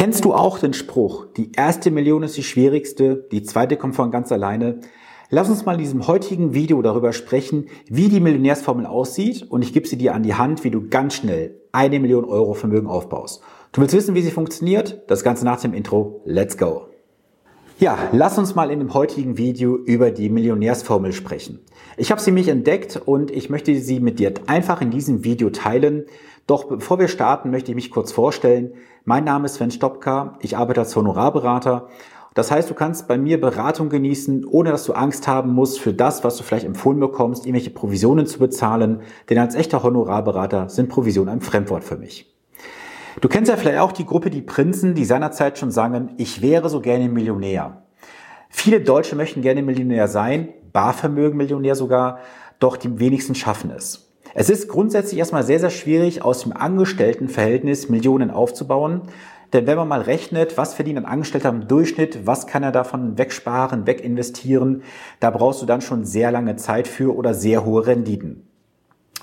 Kennst du auch den Spruch, die erste Million ist die schwierigste, die zweite kommt von ganz alleine? Lass uns mal in diesem heutigen Video darüber sprechen, wie die Millionärsformel aussieht und ich gebe sie dir an die Hand, wie du ganz schnell eine Million Euro Vermögen aufbaust. Du willst wissen, wie sie funktioniert? Das Ganze nach dem Intro. Let's go! Ja, lass uns mal in dem heutigen Video über die Millionärsformel sprechen. Ich habe sie mich entdeckt und ich möchte sie mit dir einfach in diesem Video teilen. Doch bevor wir starten, möchte ich mich kurz vorstellen. Mein Name ist Sven Stopka, ich arbeite als Honorarberater. Das heißt, du kannst bei mir Beratung genießen, ohne dass du Angst haben musst für das, was du vielleicht empfohlen bekommst, irgendwelche Provisionen zu bezahlen. Denn als echter Honorarberater sind Provisionen ein Fremdwort für mich. Du kennst ja vielleicht auch die Gruppe Die Prinzen, die seinerzeit schon sagen, ich wäre so gerne Millionär. Viele Deutsche möchten gerne Millionär sein, Barvermögen Millionär sogar, doch die wenigsten schaffen es. Es ist grundsätzlich erstmal sehr, sehr schwierig, aus dem Angestelltenverhältnis Millionen aufzubauen. Denn wenn man mal rechnet, was verdient ein Angestellter im Durchschnitt, was kann er davon wegsparen, weginvestieren, da brauchst du dann schon sehr lange Zeit für oder sehr hohe Renditen.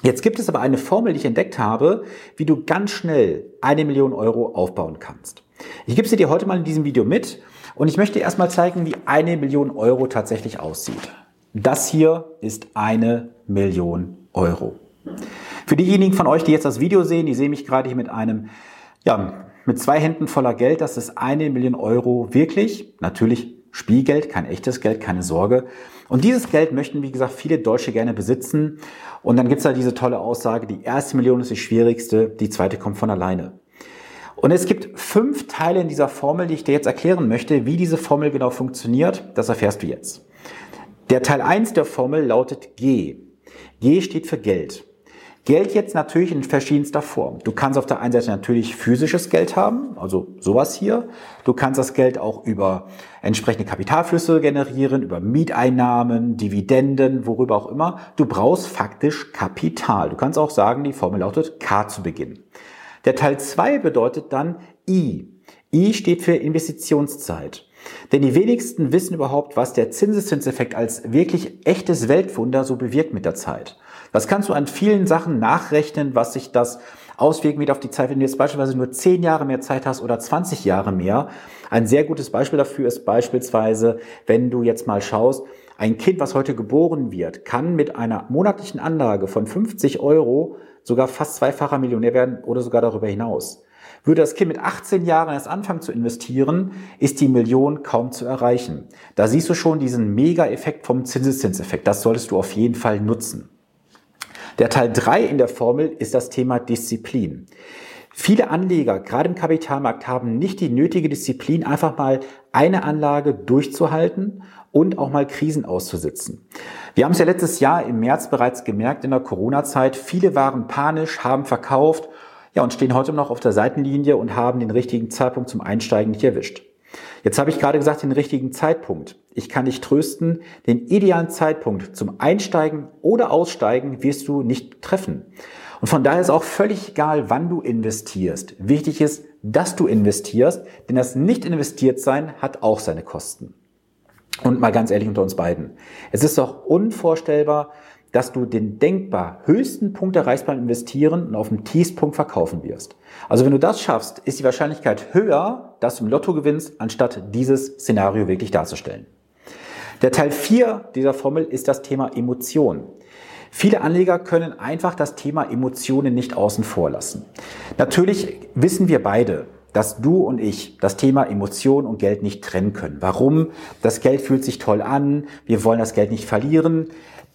Jetzt gibt es aber eine Formel, die ich entdeckt habe, wie du ganz schnell eine Million Euro aufbauen kannst. Ich gebe sie dir heute mal in diesem Video mit und ich möchte erstmal zeigen, wie eine Million Euro tatsächlich aussieht. Das hier ist eine Million Euro. Für diejenigen von euch, die jetzt das Video sehen, die sehen mich gerade hier mit einem, ja, mit zwei Händen voller Geld. Das ist eine Million Euro wirklich. Natürlich Spielgeld, kein echtes Geld, keine Sorge. Und dieses Geld möchten, wie gesagt, viele Deutsche gerne besitzen. Und dann gibt's da diese tolle Aussage, die erste Million ist die schwierigste, die zweite kommt von alleine. Und es gibt fünf Teile in dieser Formel, die ich dir jetzt erklären möchte. Wie diese Formel genau funktioniert, das erfährst du jetzt. Der Teil eins der Formel lautet G. G steht für Geld. Geld jetzt natürlich in verschiedenster Form. Du kannst auf der einen Seite natürlich physisches Geld haben, also sowas hier. Du kannst das Geld auch über entsprechende Kapitalflüsse generieren, über Mieteinnahmen, Dividenden, worüber auch immer. Du brauchst faktisch Kapital. Du kannst auch sagen, die Formel lautet K zu Beginn. Der Teil 2 bedeutet dann I. I steht für Investitionszeit. Denn die wenigsten wissen überhaupt, was der Zinseszinseffekt als wirklich echtes Weltwunder so bewirkt mit der Zeit. Das kannst du an vielen Sachen nachrechnen, was sich das auswirken wird auf die Zeit, wenn du jetzt beispielsweise nur 10 Jahre mehr Zeit hast oder 20 Jahre mehr. Ein sehr gutes Beispiel dafür ist beispielsweise, wenn du jetzt mal schaust, ein Kind, was heute geboren wird, kann mit einer monatlichen Anlage von 50 Euro sogar fast zweifacher Millionär werden oder sogar darüber hinaus. Würde das Kind mit 18 Jahren erst anfangen zu investieren, ist die Million kaum zu erreichen. Da siehst du schon diesen Mega-Effekt vom Zinseszinseffekt. Das solltest du auf jeden Fall nutzen. Der Teil 3 in der Formel ist das Thema Disziplin. Viele Anleger, gerade im Kapitalmarkt, haben nicht die nötige Disziplin, einfach mal eine Anlage durchzuhalten und auch mal Krisen auszusitzen. Wir haben es ja letztes Jahr im März bereits gemerkt in der Corona-Zeit. Viele waren panisch, haben verkauft, ja, und stehen heute noch auf der Seitenlinie und haben den richtigen Zeitpunkt zum Einsteigen nicht erwischt. Jetzt habe ich gerade gesagt, den richtigen Zeitpunkt. Ich kann dich trösten, den idealen Zeitpunkt zum Einsteigen oder Aussteigen wirst du nicht treffen. Und von daher ist auch völlig egal, wann du investierst. Wichtig ist, dass du investierst, denn das nicht investiert sein hat auch seine Kosten. Und mal ganz ehrlich unter uns beiden. Es ist doch unvorstellbar, dass du den denkbar höchsten Punkt erreichst beim Investieren und auf dem Tiefpunkt verkaufen wirst. Also wenn du das schaffst, ist die Wahrscheinlichkeit höher, dass du im Lotto gewinnst, anstatt dieses Szenario wirklich darzustellen. Der Teil 4 dieser Formel ist das Thema Emotion. Viele Anleger können einfach das Thema Emotionen nicht außen vor lassen. Natürlich wissen wir beide, dass du und ich das Thema Emotion und Geld nicht trennen können. Warum? Das Geld fühlt sich toll an, wir wollen das Geld nicht verlieren.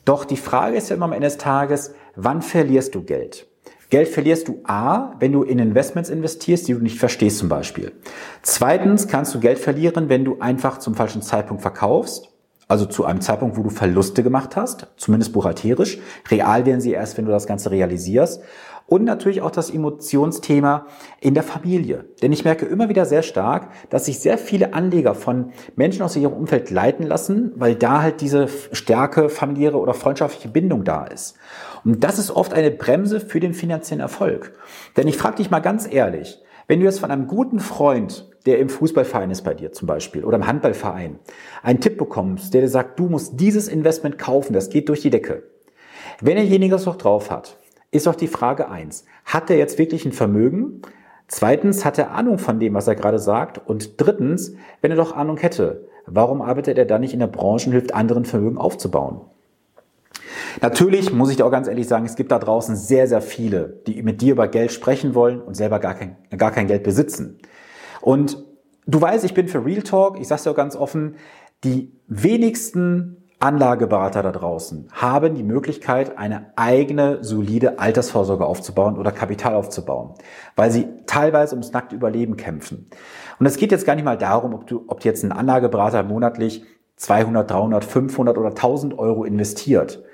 Doch die Frage ist ja immer am Ende des Tages, wann verlierst du Geld? Geld verlierst du A, wenn du in Investments investierst, die du nicht verstehst zum Beispiel. Zweitens kannst du Geld verlieren, wenn du einfach zum falschen Zeitpunkt verkaufst. Also zu einem Zeitpunkt, wo du Verluste gemacht hast, zumindest buchhalterisch. Real werden sie erst, wenn du das Ganze realisierst. Und natürlich auch das Emotionsthema in der Familie. Denn ich merke immer wieder sehr stark, dass sich sehr viele Anleger von Menschen aus ihrem Umfeld leiten lassen, weil da halt diese Stärke, familiäre oder freundschaftliche Bindung da ist. Und das ist oft eine Bremse für den finanziellen Erfolg. Denn ich frage dich mal ganz ehrlich, wenn du jetzt von einem guten Freund, der im Fußballverein ist bei dir zum Beispiel oder im Handballverein, einen Tipp bekommst, der dir sagt, du musst dieses Investment kaufen, das geht durch die Decke. Wenn derjenige es doch drauf hat, ist doch die Frage eins: Hat er jetzt wirklich ein Vermögen? Zweitens, hat er Ahnung von dem, was er gerade sagt? Und drittens, wenn er doch Ahnung hätte, warum arbeitet er dann nicht in der Branche und hilft anderen Vermögen aufzubauen? Natürlich muss ich dir auch ganz ehrlich sagen, es gibt da draußen sehr, sehr viele, die mit dir über Geld sprechen wollen und selber gar kein, gar kein Geld besitzen. Und du weißt, ich bin für Real Talk, ich sage dir auch ganz offen, die wenigsten Anlageberater da draußen haben die Möglichkeit, eine eigene solide Altersvorsorge aufzubauen oder Kapital aufzubauen, weil sie teilweise ums nackte Überleben kämpfen. Und es geht jetzt gar nicht mal darum, ob du, ob jetzt ein Anlageberater monatlich 200, 300, 500 oder 1000 Euro investiert.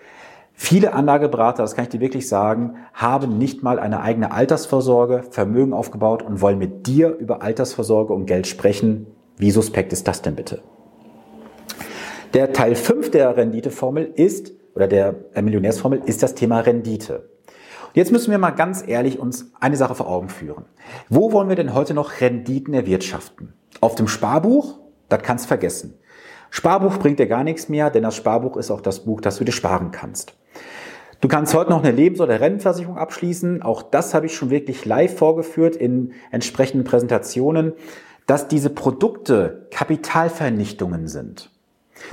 Viele Anlageberater, das kann ich dir wirklich sagen, haben nicht mal eine eigene Altersvorsorge, Vermögen aufgebaut und wollen mit dir über Altersvorsorge und Geld sprechen. Wie suspekt ist das denn bitte? Der Teil 5 der Renditeformel ist, oder der Millionärsformel, ist das Thema Rendite. Jetzt müssen wir mal ganz ehrlich uns eine Sache vor Augen führen. Wo wollen wir denn heute noch Renditen erwirtschaften? Auf dem Sparbuch? Das kannst du vergessen. Sparbuch bringt dir gar nichts mehr, denn das Sparbuch ist auch das Buch, das du dir sparen kannst. Du kannst heute noch eine Lebens- oder Rentenversicherung abschließen. Auch das habe ich schon wirklich live vorgeführt in entsprechenden Präsentationen, dass diese Produkte Kapitalvernichtungen sind.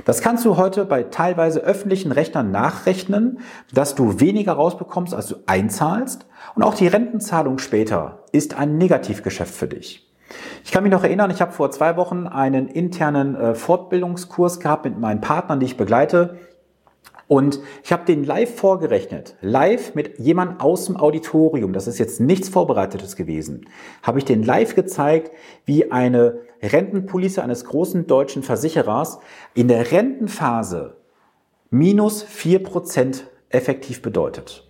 Das kannst du heute bei teilweise öffentlichen Rechnern nachrechnen, dass du weniger rausbekommst, als du einzahlst. Und auch die Rentenzahlung später ist ein Negativgeschäft für dich. Ich kann mich noch erinnern, ich habe vor zwei Wochen einen internen äh, Fortbildungskurs gehabt mit meinen Partnern, die ich begleite. Und ich habe den live vorgerechnet, live mit jemand aus dem Auditorium, das ist jetzt nichts Vorbereitetes gewesen, habe ich den live gezeigt, wie eine Rentenpolice eines großen deutschen Versicherers in der Rentenphase minus vier Prozent effektiv bedeutet.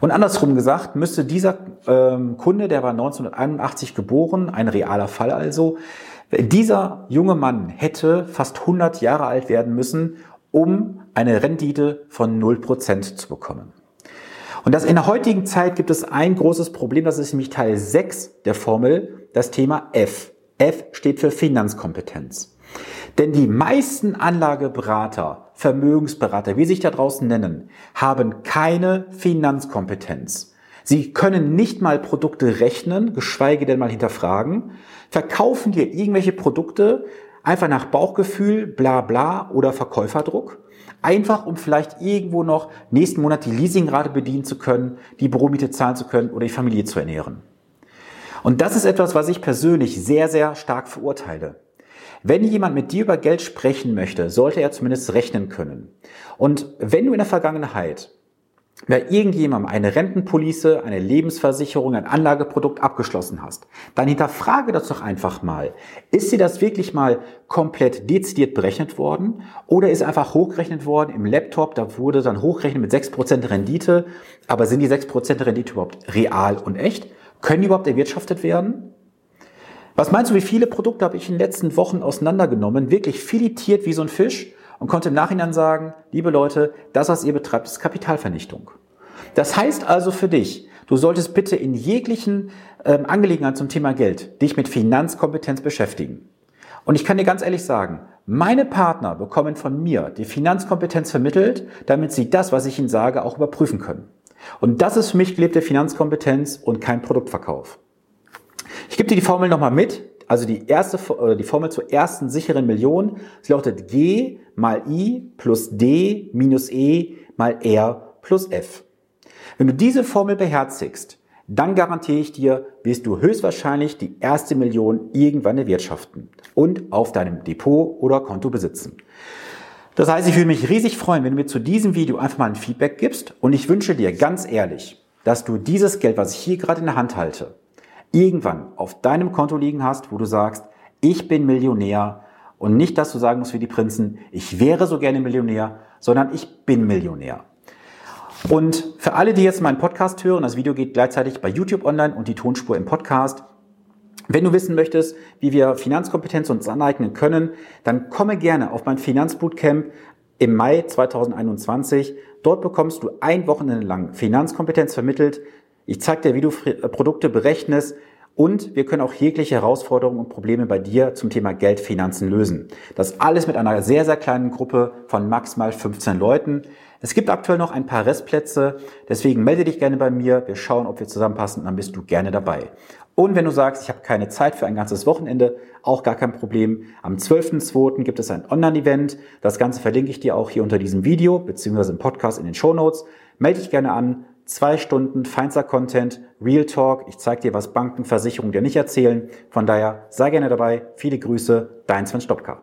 Und andersrum gesagt, müsste dieser ähm, Kunde, der war 1981 geboren, ein realer Fall also, dieser junge Mann hätte fast 100 Jahre alt werden müssen, um eine Rendite von 0% zu bekommen. Und das in der heutigen Zeit gibt es ein großes Problem, das ist nämlich Teil 6 der Formel, das Thema F. F steht für Finanzkompetenz. Denn die meisten Anlageberater, Vermögensberater, wie sich da draußen nennen, haben keine Finanzkompetenz. Sie können nicht mal Produkte rechnen, geschweige denn mal hinterfragen, verkaufen dir irgendwelche Produkte einfach nach Bauchgefühl, bla bla oder Verkäuferdruck, einfach um vielleicht irgendwo noch nächsten Monat die Leasingrate bedienen zu können, die Büromiete zahlen zu können oder die Familie zu ernähren. Und das ist etwas, was ich persönlich sehr, sehr stark verurteile. Wenn jemand mit dir über Geld sprechen möchte, sollte er zumindest rechnen können. Und wenn du in der Vergangenheit bei irgendjemandem eine Rentenpolice, eine Lebensversicherung, ein Anlageprodukt abgeschlossen hast, dann hinterfrage das doch einfach mal. Ist dir das wirklich mal komplett dezidiert berechnet worden oder ist einfach hochgerechnet worden im Laptop, da wurde dann hochgerechnet mit 6% Rendite, aber sind die 6% Rendite überhaupt real und echt? Können die überhaupt erwirtschaftet werden? Was meinst du, wie viele Produkte habe ich in den letzten Wochen auseinandergenommen, wirklich filetiert wie so ein Fisch und konnte im Nachhinein sagen, liebe Leute, das, was ihr betreibt, ist Kapitalvernichtung. Das heißt also für dich, du solltest bitte in jeglichen ähm, Angelegenheiten zum Thema Geld dich mit Finanzkompetenz beschäftigen. Und ich kann dir ganz ehrlich sagen, meine Partner bekommen von mir die Finanzkompetenz vermittelt, damit sie das, was ich ihnen sage, auch überprüfen können. Und das ist für mich gelebte Finanzkompetenz und kein Produktverkauf. Ich gebe dir die Formel nochmal mit. Also die erste, die Formel zur ersten sicheren Million. Sie lautet G mal I plus D minus E mal R plus F. Wenn du diese Formel beherzigst, dann garantiere ich dir, wirst du höchstwahrscheinlich die erste Million irgendwann erwirtschaften und auf deinem Depot oder Konto besitzen. Das heißt, ich würde mich riesig freuen, wenn du mir zu diesem Video einfach mal ein Feedback gibst und ich wünsche dir ganz ehrlich, dass du dieses Geld, was ich hier gerade in der Hand halte, irgendwann auf deinem Konto liegen hast, wo du sagst, ich bin Millionär und nicht, dass du sagen musst wie die Prinzen, ich wäre so gerne Millionär, sondern ich bin Millionär. Und für alle, die jetzt meinen Podcast hören, das Video geht gleichzeitig bei YouTube online und die Tonspur im Podcast, wenn du wissen möchtest, wie wir Finanzkompetenz uns aneignen können, dann komme gerne auf mein Finanzbootcamp im Mai 2021. Dort bekommst du ein Wochenende lang Finanzkompetenz vermittelt. Ich zeige dir, wie du Produkte berechnest und wir können auch jegliche Herausforderungen und Probleme bei dir zum Thema Geld, Finanzen lösen. Das alles mit einer sehr, sehr kleinen Gruppe von maximal 15 Leuten. Es gibt aktuell noch ein paar Restplätze, deswegen melde dich gerne bei mir. Wir schauen, ob wir zusammenpassen und dann bist du gerne dabei. Und wenn du sagst, ich habe keine Zeit für ein ganzes Wochenende, auch gar kein Problem. Am 12.02. gibt es ein Online-Event. Das Ganze verlinke ich dir auch hier unter diesem Video beziehungsweise im Podcast in den Show Notes. Melde dich gerne an. Zwei Stunden feinster Content, Real Talk. Ich zeige dir, was Banken, Versicherungen dir nicht erzählen. Von daher sei gerne dabei. Viele Grüße, dein Sven Stopka.